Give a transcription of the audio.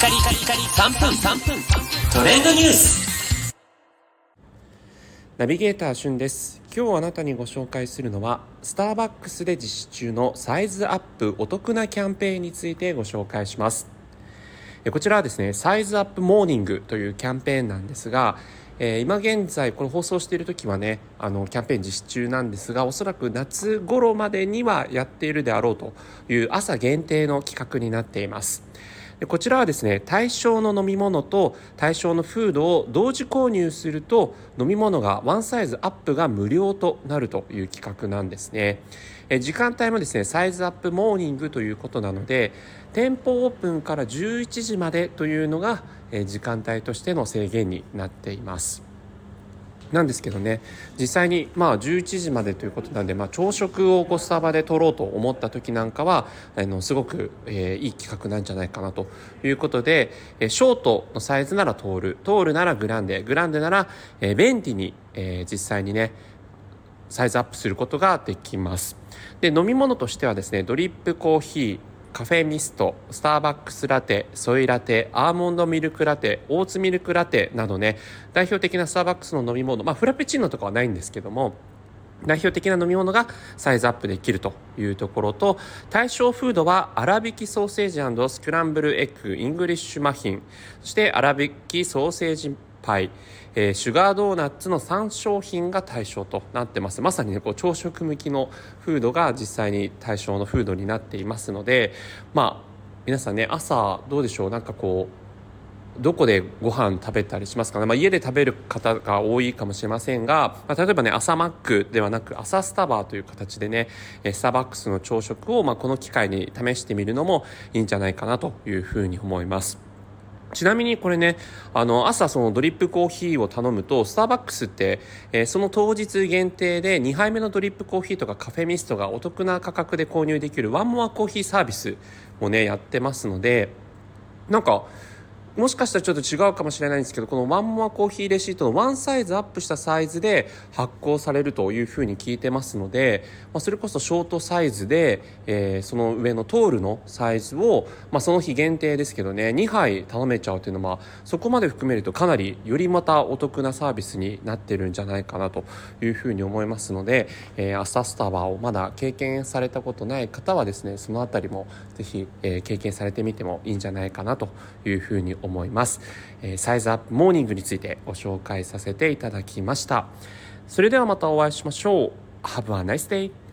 カリカリカリ3分3分トレンドニュース。ナビゲーターしゅんです。今日あなたにご紹介するのはスターバックスで実施中のサイズアップお得なキャンペーンについてご紹介します。こちらはですねサイズアップモーニングというキャンペーンなんですがえ、今現在これ放送している時はねあのキャンペーン実施中なんですがおそらく夏頃までにはやっているであろうという朝限定の企画になっています。こちらはですね対象の飲み物と対象のフードを同時購入すると飲み物がワンサイズアップが無料となるという企画なんですね。時間帯もですねサイズアップモーニングということなので店舗オープンから11時までというのが時間帯としての制限になっています。なんですけどね。実際にまあ11時までということなんで、まあ、朝食をこうスタバで取ろうと思った時なんかはあのすごく、えー、いい企画なんじゃないかなということで、えー、ショートのサイズならトール。トールならグランデ。グランデなら、えー、ベンティに、えー、実際にねサイズアップすることができます。で飲み物としてはですねドリップコーヒーカフェミストスターバックスラテソイラテアーモンドミルクラテオーツミルクラテなどね代表的なスターバックスの飲み物まあフラペチーノとかはないんですけども代表的な飲み物がサイズアップできるというところと対象フードは粗挽きソーセージスクランブルエッグイングリッシュマフィンそして粗挽きソーセージパイ、えー、シュガードーナツの3商品が対象となってます。まさにねこう朝食向きのフードが実際に対象のフードになっていますのでまあ皆さんね朝どうでしょう？なんかこうどこでご飯食べたりしますかね、まあ、家で食べる方が多いかもしれませんが、まあ、例えばね朝マックではなく朝スタバーという形でねスターバックスの朝食をまあこの機会に試してみるのもいいんじゃないかなというふうに思います。ちなみにこれね、あの、朝そのドリップコーヒーを頼むと、スターバックスって、えー、その当日限定で2杯目のドリップコーヒーとかカフェミストがお得な価格で購入できるワンモアコーヒーサービスもね、やってますので、なんか、もしかしたらちょっと違うかもしれないんですけどこのワンモアコーヒーレシートのワンサイズアップしたサイズで発行されるというふうに聞いてますので、まあ、それこそショートサイズで、えー、その上のトールのサイズを、まあ、その日限定ですけどね2杯頼めちゃうというのは、そこまで含めるとかなりよりまたお得なサービスになってるんじゃないかなというふうに思いますので、えー、朝スタバをまだ経験されたことない方はですねその辺りもぜひ、えー、経験されてみてもいいんじゃないかなというふうに思います。えー、サイズアップモーニングについてご紹介させていただきました。それではまたお会いしましょう。Have a nice day!